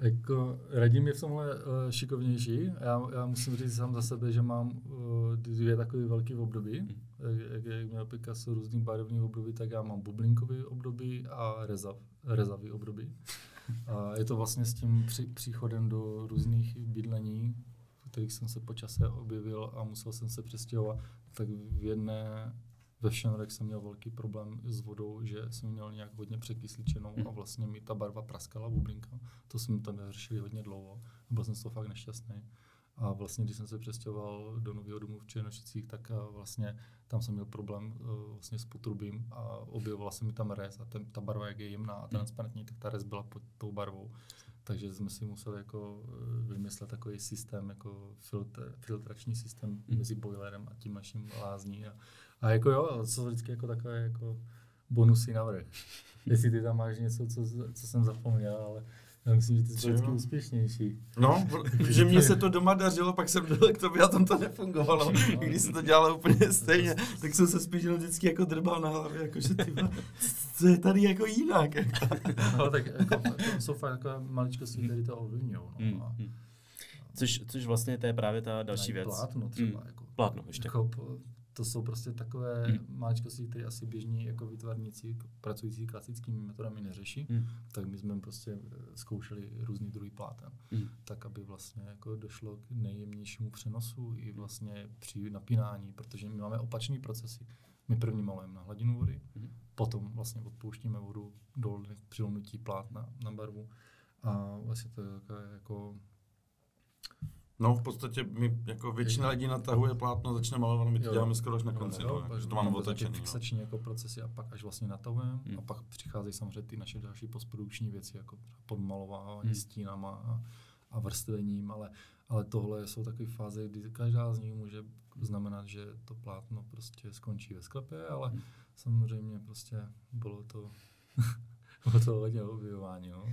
Jako, Radim je v tomhle uh, šikovnější. Já, já musím říct sám za sebe, že mám uh, dvě takové velké období. Hmm. Jak, jak měl Picasso různý barevný období, tak já mám bublinkový období a rezav, rezavý období. A je to vlastně s tím při, příchodem do různých bydlení, v kterých jsem se po čase objevil a musel jsem se přestěhovat, tak v jedné ve Šenrek jsem měl velký problém s vodou, že jsem měl nějak hodně překysličenou a vlastně mi ta barva praskala, bublinka. To jsme tam řešili hodně dlouho. Byl jsem z toho fakt nešťastný. A vlastně, když jsem se přestěhoval do nového domu v Černošicích, tak vlastně tam jsem měl problém uh, vlastně s potrubím a objevovala se mi tam rez a ten, ta barva, jak je jemná a transparentní, tak ta rez byla pod tou barvou. Takže jsme si museli jako vymyslet takový systém, jako filtr, filtrační systém mm. mezi boilerem a tím naším lázní. A, a jako jo, co vždycky jako takové jako bonusy navrh. Jestli ty tam máš něco, co, co jsem zapomněl, ale já myslím, že ty jsi vždycky úspěšnější. No, že mně se to doma dařilo, pak jsem dal k tobě a tam to nefungovalo. No, Když se to dělalo úplně stejně, tak jsem se spíš vždycky jako drbal na hlavě, jako že ty co je tady jako jinak. no, tak jako, to jsou fakt jako maličkosti, které to ovlivňují. No. Hmm, hmm. Což, což vlastně to je právě ta další věc. Plátno třeba. Hmm. Jako, plátno ještě. Jako, to jsou prostě takové hmm. maličkosti, které asi běžní jako výtvarníci pracující klasickými metodami neřeší, hmm. tak my jsme prostě eh, zkoušeli různý druhý pláten, hmm. tak aby vlastně jako došlo k nejjemnějšímu přenosu i vlastně při napínání, protože my máme opačný procesy. My první malujeme na hladinu vody, hmm. potom vlastně odpouštíme vodu dolů při plátna na barvu a vlastně to je jako No, v podstatě my, jako většina lidí natahuje plátno, začne malovat, my to jo, děláme skoro až na konci, jo, no, že to máme otočený. fixační jako procesy a pak až vlastně natahujeme hmm. a pak přicházejí samozřejmě ty naše další postprodukční věci, jako podmalování hmm. stínama a, a vrstvením, ale, ale tohle jsou takové fáze, kdy každá z nich může znamenat, že to plátno prostě skončí ve sklepě, ale hmm. samozřejmě prostě bylo to, bylo to hodně objevování, no.